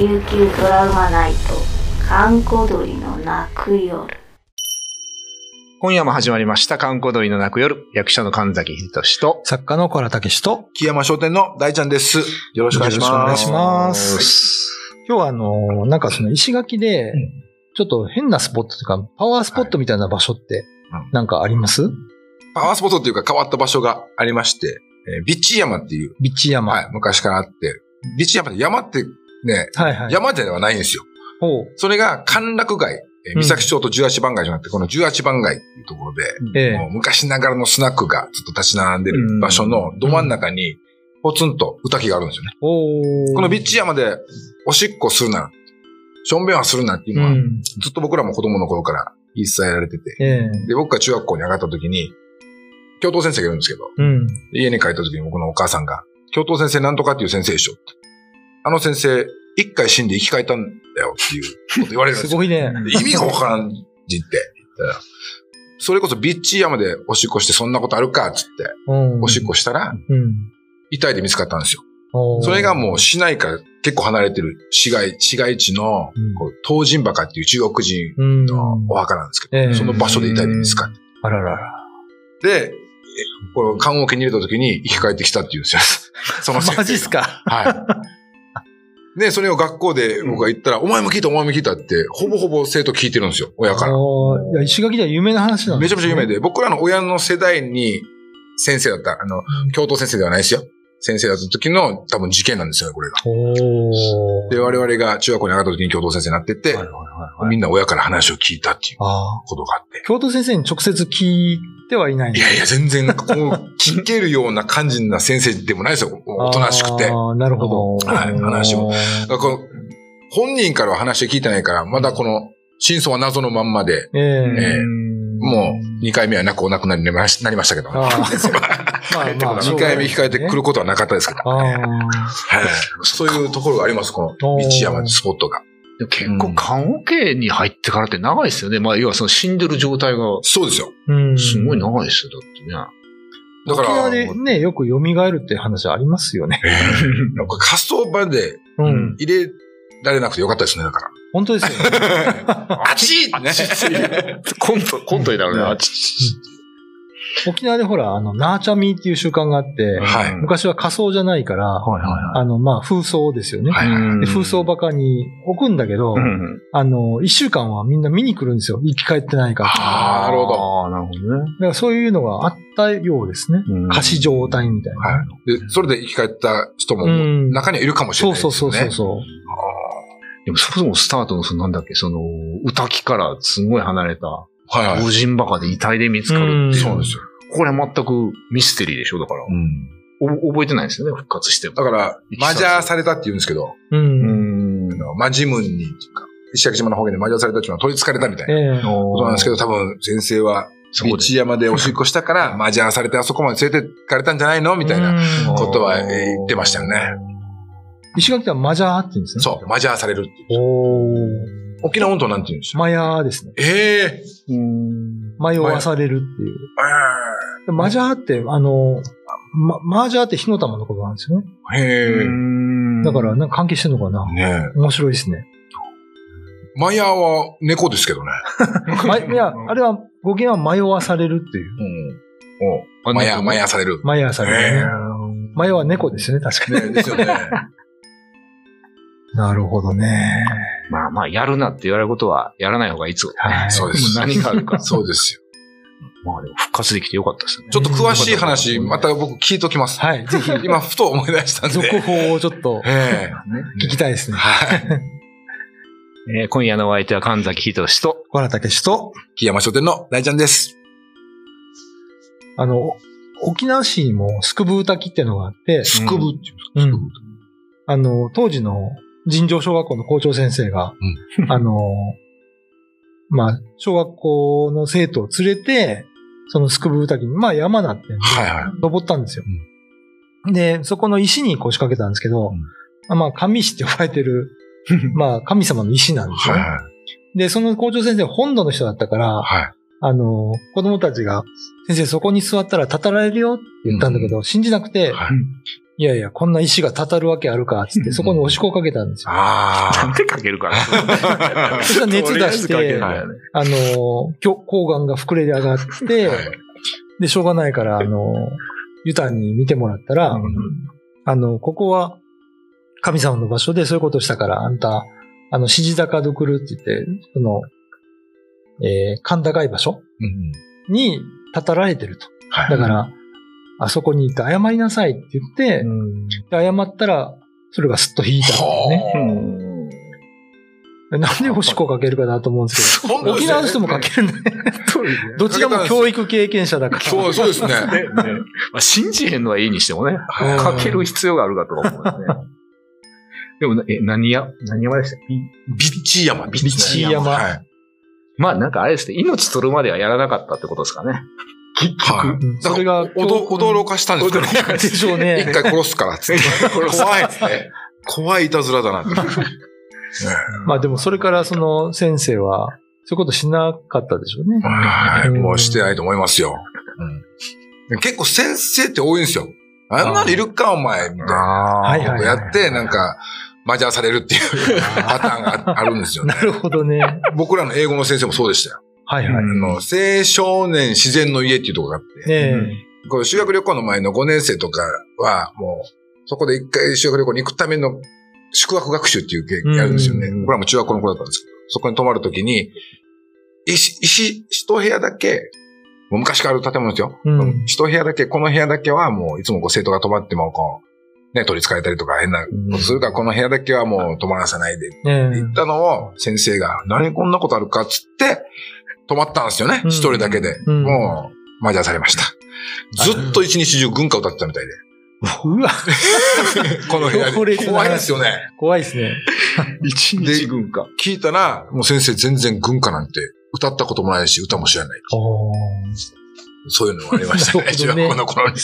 琉球ドラマナイト閑古鳥の泣く夜今夜も始まりました、観光鳥の泣く夜、役者の神崎秀俊と、作家の小原武史と、木山商店の大ちゃんです。よろしくお願いします。よろしくお願いします。今日はあの、なんかその石垣で、ちょっと変なスポットというか、パワースポットみたいな場所ってはいうん、なんかあります、パワースポットっていうか変わった場所がありまして、えービッチ山っていう、ビッチ山。はい、昔からあって、ビッチ山って山ってね、はいはい。山ではないんですよ。それが歓楽街、三崎町と十八番街じゃなくて、この十八番街っていうところで、う昔ながらのスナックがずっと立ち並んでる場所のど真ん中に、ポツンと歌木があるんですよね。このビッチ山でおしっこするな、しょんべんはするなっていうのは、うん。ずっと僕らも子供の頃から言い伝えられてて、ええで、僕が中学校に上がった時に、教頭先生がいるんですけど、うん。家に帰った時に僕のお母さんが、教頭先生なんとかっていう先生でしょって。あの先生、一回死んで生き返ったんだよっていうこと言われるんですすよ。ごいね。で意味がわからんじって言ったら、それこそビッチ山でおしっこしてそんなことあるかっつって、うん。おしっこしたら、うん。遺体で見つかったんですよ。それがもう市内から結構離れてる市街、市街地のうん、こう東神墓っていう中国人うん。のお墓なんですけど、ええその場所で遺体で見つかって。あららら。で、えこの棺桶に入れた時に生き返ってきたっていうんですよ。その マジっすか？はい。で、それを学校で僕が言ったら、お前も聞いた、お前も聞いたって、ほぼほぼ生徒聞いてるんですよ、親から。いや、石垣では有名な話なんめちゃですねめちゃ有名で、僕らの親の世代に先生だった、あの、教頭先生ではないですよ。先生だった時の多分事件なんですよね、これが。で、我々が中学校に上がった時に教頭先生になってて、はいはいみんな親から話を聞いたっていう。ことがあって。京都先生に直接聞いてはいないんですいやいや、全然、こう、聞けるような感じな先生でもないですよ。おとなしくて。ああ、なるほど。はい話もだからこの本人からは話を聞いてないから、まだこの真相は謎のまんまで、ええええもう2回目はなくお亡くなりになりましなりましたけど。ああ まあまあ 2回目控えてくることはなかったですけど。ああ。はいそういうところがあります、この道山スポットが。でも結構棺桶に入ってからって長いですよね。まあ、要はその死んでる状態が、そうですよ。うん。すごい長いですよ、だってね。だから、沖縄でね、よく蘇るって話ありますよね。えーなんか火葬場で。入れられなくてよかったですね、だから。本当ですよね。あちっね。コント、コントになるね。うんあち沖縄でほら、あの、ナーチャミーっていう習慣があって、はい昔は仮装じゃないから、はいはあの、まあ、風葬ですよね。はいはいで風葬バカに置くんだけど、うんあの、一週間はみんな見に来るんですよ。生き返ってないか。あーなるほど。ああ、なるほどね。だからそういうのがあったようですね。うん仮死状態みたいな。はい。で、それで生き返った人もうん中にはいるかもしれないですよね。そうそうそうそう。でもそもそもスタートの、そのなんだっけ、その、歌木からすごい離れた、はいはい。老人バカで遺体で見つかるっていう。そうですよ。これ全くミステリーでしょだから。うん。お覚えてないですよね、復活しても。だから、マジャーされたって言うんですけど、う。うんんマジムンにっていうか、石垣島の方言でマジャーされたっていうのは取り憑かれたみたいなええことなんですけど、多分先生は。道山でおしっこしたから、マジャーされてあそこまで連れてかれたんじゃないの？みたいなうんことはえー言ってましたよね。石垣ではマジャーって言うんですね。そう、マジャーされるっていう。沖縄本島なんて言うんですよ。マヤーですね。ええうん。迷わされるっていう。ー。マジャーって、あの、ま、マージャーって火の玉のことなんですよね。へえ。だから、なんか関係してんのかな？ねえ。面白いですね。マヤーは猫ですけどね。ま、いや、あれは、語源は迷わされるっていう。うん。おマヤー、マヤーされる。マヤーされるへね。マヤは猫ですよね、確かに。ねですよね。なるほどね。まあまあ、やるなって言われることは、やらない方がいいっつはいそうですも何があるか。そうですよ。まあでも復活できてよかったですね。ちょっと詳しい話、また僕聞いときます。はい、ぜひ、今、ふと思い出したんで。続報をちょっとえ聞きたいですえね。はい。えー今夜のお相手は神崎仁と、小原武史と、木山書店の大ちゃんです。あの、沖縄市にもスクブー滝っていうのがあって、スクブっていうんですか？うんあの、当時の尋常小学校の校長先生が、あの、まあ、小学校の生徒を連れて、そのスクブー滝に、まあ山なってはいはい。登ったんですよ。で、そこの石に腰掛けたんですけど、まあ、神石って呼ばれてる、まあ、神様の石なんですよね。はいはい。で、その校長先生、本土の人だったから、はい。あの、子供たちが、先生そこに座ったら立たられるよって言ったんだけど、信じなくて、はい。いやいや、こんな石がたたるわけあるか、つって、そこに押し子かけたんですよ。なんあでかけるかな。そしたら熱出してねあの、きょ抗がんが膨れ上がって、あ。はいで、しょうがないから、あの、ユタに見てもらったら、うんあの、ここは神様の場所でそういうことしたから、あんた、あの、指示高どくるって言って、その、えー、甲高い場所うんに立たられてると。はいだから、あそこに行って謝りなさいって言って、で謝ったら、それがすっと引いたんだよね。うんなんでおしっこかけるかなと思うんですけど、ね沖縄の人もかけるね。どちらも教育経験者だから。そう、そうですね。ねねまあ、信じへんのはいいにしてもね、はいかける必要があるかとは思うんですね。でもな、え、何や、何山でしたっけ？ビッチー山。ビッチー山はい。まあなんかあれですね、命取るまではやらなかったってことですかね。はい。うんそれがおど驚かしたんですよね。でしょうね一回殺すから、つって。怖いですね。怖いいたずらだなって。ねまあでもそれからその先生は、そういうことしなかったでしょうね。はい。うんもうしてないと思いますよ。うん結構先生って多いんですよ。あんなのいるか、お前、みたいな。はいはいはいやって、なんか、マジャーされるっていうパターンがあるんですよね な。るほどね。僕らの英語の先生もそうでしたよ。はいはい。あの、青少年自然の家っていうところがあって、ええこの修学旅行の前の5年生とかは、もう、そこで一回修学旅行に行くための宿泊学習っていう経験やるんですよね。うん僕らも中学校の子だったんですけど、そこに泊まるときに、石、石、一部屋だけ、もう昔からある建物ですよ。うん一部屋だけ、この部屋だけはもういつもこう生徒が泊まってもこう、ね、取り憑かれたりとか変なことするから、この部屋だけはもう泊まらさないでってええ言ったのを先生が、何こんなことあるかっつって、泊まったんですよね。うん一人だけで。うんもう、マジャーされました。ずっと一日中軍歌歌ってたみたいで。うわ、この部屋で。怖いですよね。怖いですね。一日軍か。聞いたら、もう先生全然軍歌なんて歌ったこともないし、歌も知らない。そういうのもありましたね。ね中学校の頃に。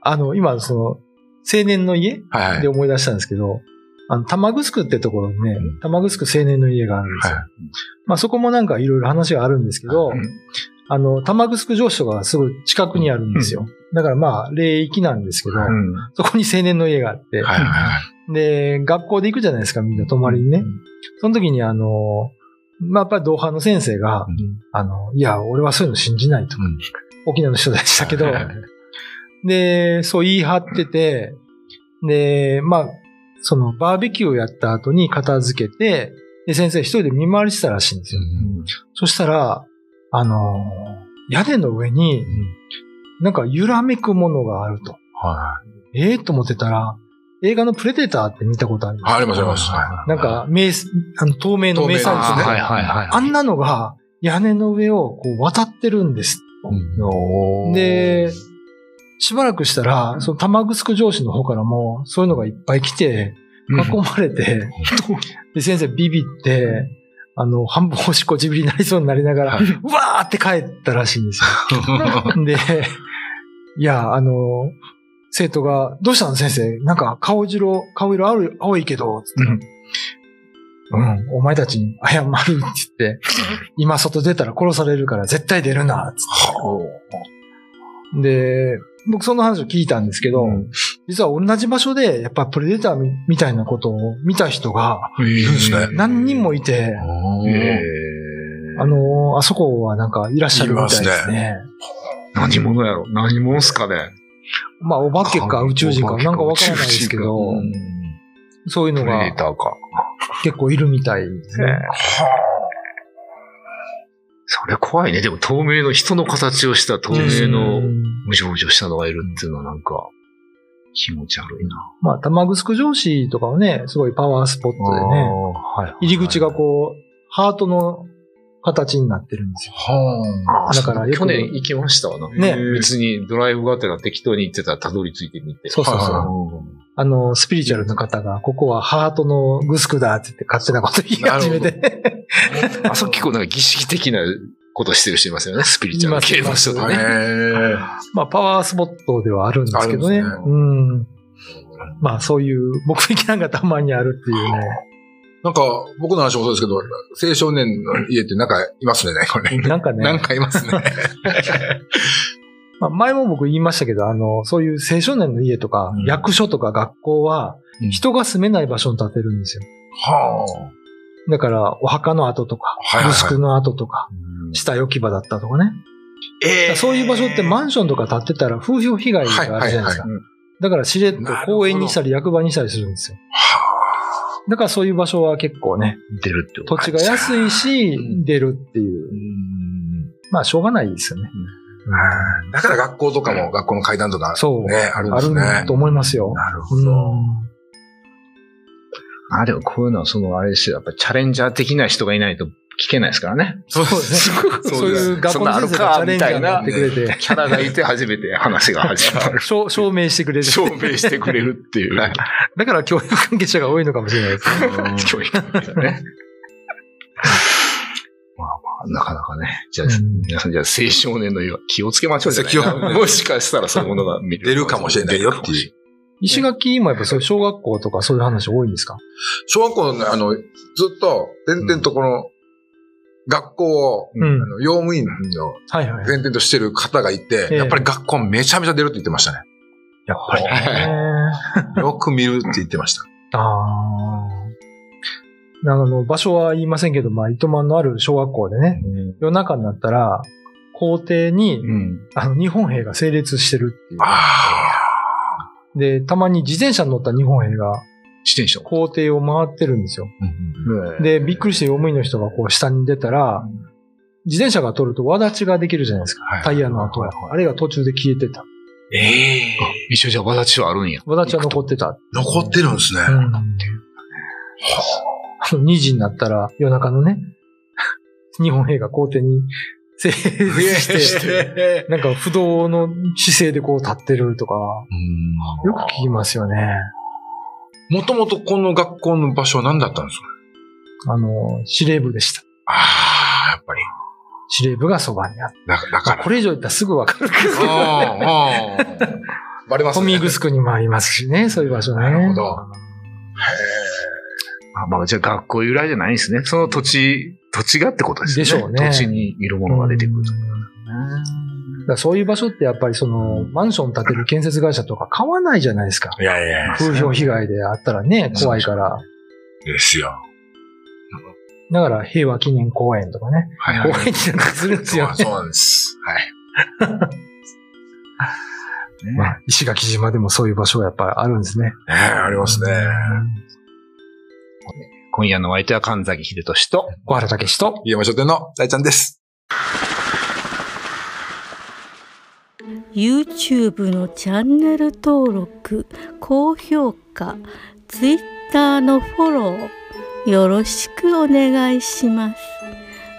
あの、今、その、青年の家はいはいで。思い出したんですけど、あの、玉城ってところにねうん、玉城青年の家があるんですよ。はいまあそこもなんかいろいろ話があるんですけど、うんあの、玉城城市とかがすぐ近くにあるんですよ。だからまあ、霊域なんですけど、うん。そこに青年の家があって、はいはいはい。で、学校で行くじゃないですか、みんな泊まりにね。その時にあの、まあやっぱり同伴の先生が、うんあの、いや、俺はそういうの信じないと。うん沖縄の人でしたけど、はいはいはいで、そう言い張ってて、で、まあ、そのバーベキューをやった後に片付けて、で、先生一人で見回りしてたらしいんですよ。そしたら、あの、屋根の上に、なんか揺らめくものがあると。はええと思ってたら、映画のプレデターって見たことあるい。はい、ありますあります。はなんか、名、あの、透明の名産物ね。はいはいはい。あんなのが屋根の上をこう渡ってるんです。い。で、しばらくしたら、その玉城上司の方からも、そういうのがいっぱい来て、囲まれて、で、先生ビビって、あの、半分おしっこじびりになりそうになりながら、はい。うわーって帰ったらしいんですよ。で、いや、あの、生徒が、どうしたの先生？なんか顔色、顔色青い青いけど、つって。うん。うん、お前たちに謝るって言って、今外出たら殺されるから絶対出るな、つって。で、僕その話を聞いたんですけど、実は同じ場所で、やっぱプレデターみみたいなことを見た人がいるんですね。何人もいて、えあのーあそこはなんかいらっしゃるみたいですいね。何者やろ？何者っすかね？まあ、お化けか宇宙人かなんかわからないですけど、そういうのが。結構いるみたいですね。それ怖いね。でも透明の人の形をした透明のうん無情々したのがいるっていうのはなんか気持ち悪いな。まあ、玉城城市とかはね、すごいパワースポットでね、はい入り口がこう、ハートの形になってるんですよ。はあだからよく去年行きましたわな。ね別にドライブがてら適当に行ってたらたどり着いてみて。そうそうそう。はいあの、スピリチュアルの方が、ここはハートのグスクだって言って勝手なこと言い始めて。あそこ結構なんか儀式的なことしてる人いますよね。スピリチュアル系の人でいますね。へまあ、パワースポットではあるんですけどね。ねうん。まあ、そういう目的なんかたまにあるっていうね。なんか、僕の話もそうですけど、青少年の家ってなんかいますね、これ。なんかね。なんかいますね。まあ、前も僕言いましたけど、あの、そういう青少年の家とか、うん役所とか学校はうん、人が住めない場所に建てるんですよ。はだから、お墓の跡とか、はいはいはいブスクの跡とか、死体置き場だったとかね。あ。えそういう場所ってマンションとか建ってたら風評被害があるじゃないですか。はいはいはいだからしれっと公園にしたり役場にしたりするんですよ。はだからそういう場所は結構ね、出るって土地が安いしうん、出るっていうう。んまあ、しょうがないですよね。あ。だから学校とかも、学校の階段とか、そう。ね、あるんですあねる。と思いますよ。なるほど。あでもこういうのはそのあれですよ。やっぱチャレンジャー的な人がいないと聞けないですからね。そうそうですね。そういう学校の先生がチャレンジャーになってくれて、キャラがいて初めて話が始まる。証 証明してくれる。証明してくれるっていう。だから教育関係者が多いのかもしれないです。教育みたいなね。まあまあ、なかなかね。じゃあ、うん皆さんじゃあ青少年の気をつけましょうじもしかしたらそういうものが見れ出るかもしれないよっていう。石垣もやっぱそういう小学校とかそういう話多いんですか？小学校のね、あの、ずっと、点々とこの、学校を、うんあの用務員のはいはい。点々としてる方がいて、ええやっぱり学校めちゃめちゃ出るって言ってましたね。やっぱりね。よく見るって言ってました。ああ。あの、場所は言いませんけど、まあ、糸満のある小学校でね、夜中になったら、校庭に、うん。あの、日本兵が整列してるっていう。あで、たまに自転車に乗った日本兵が自転車。校庭を回ってるんですよ。うんで、びっくりして用務員の人がこう下に出たら、自転車が通ると輪立ちができるじゃないですか。はいタイヤの跡が。あれが途中で消えてた。あ。ええあ一応じゃあ、わだちはあるんや。輪立ちは残ってた。残ってるんですね。うん。2時になったら夜中のね、日本兵が校庭に整列 して、なんか不動の姿勢でこう立ってるとか、よく聞きますよね。もともとこの学校の場所は何だったんですか？あの、司令部でした。ああ、やっぱり。司令部がそばにあって。だだから。これ以上言ったらすぐわかるけど。ああ、ああ。バレますね。ホミグスクにもありますしね、そういう場所ね。なるほどあまあ、じゃあ学校由来じゃないんですね。その土地、土地がってことですね。でしょうね土地にいるものが出てくると。うんだそういう場所ってやっぱりその、マンション建てる建設会社とか買わないじゃないですか。いやいやいや。風評被害であったらね、怖いから。ですよ。だから平和記念公園とかね、はいはい。公園になんかするんですよね。そうなんです。はい。まあ、石垣島でもそういう場所はやっぱりあるんですね。ねえありますね。今夜のお相手は神崎秀俊と、小原武史と、家山書店の大ちゃんです。YouTube のチャンネル登録高評価 Twitter のフォローよろしくお願いします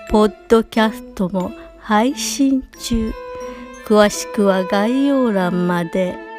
ポッドキャストも配信中詳しくは概要欄まで。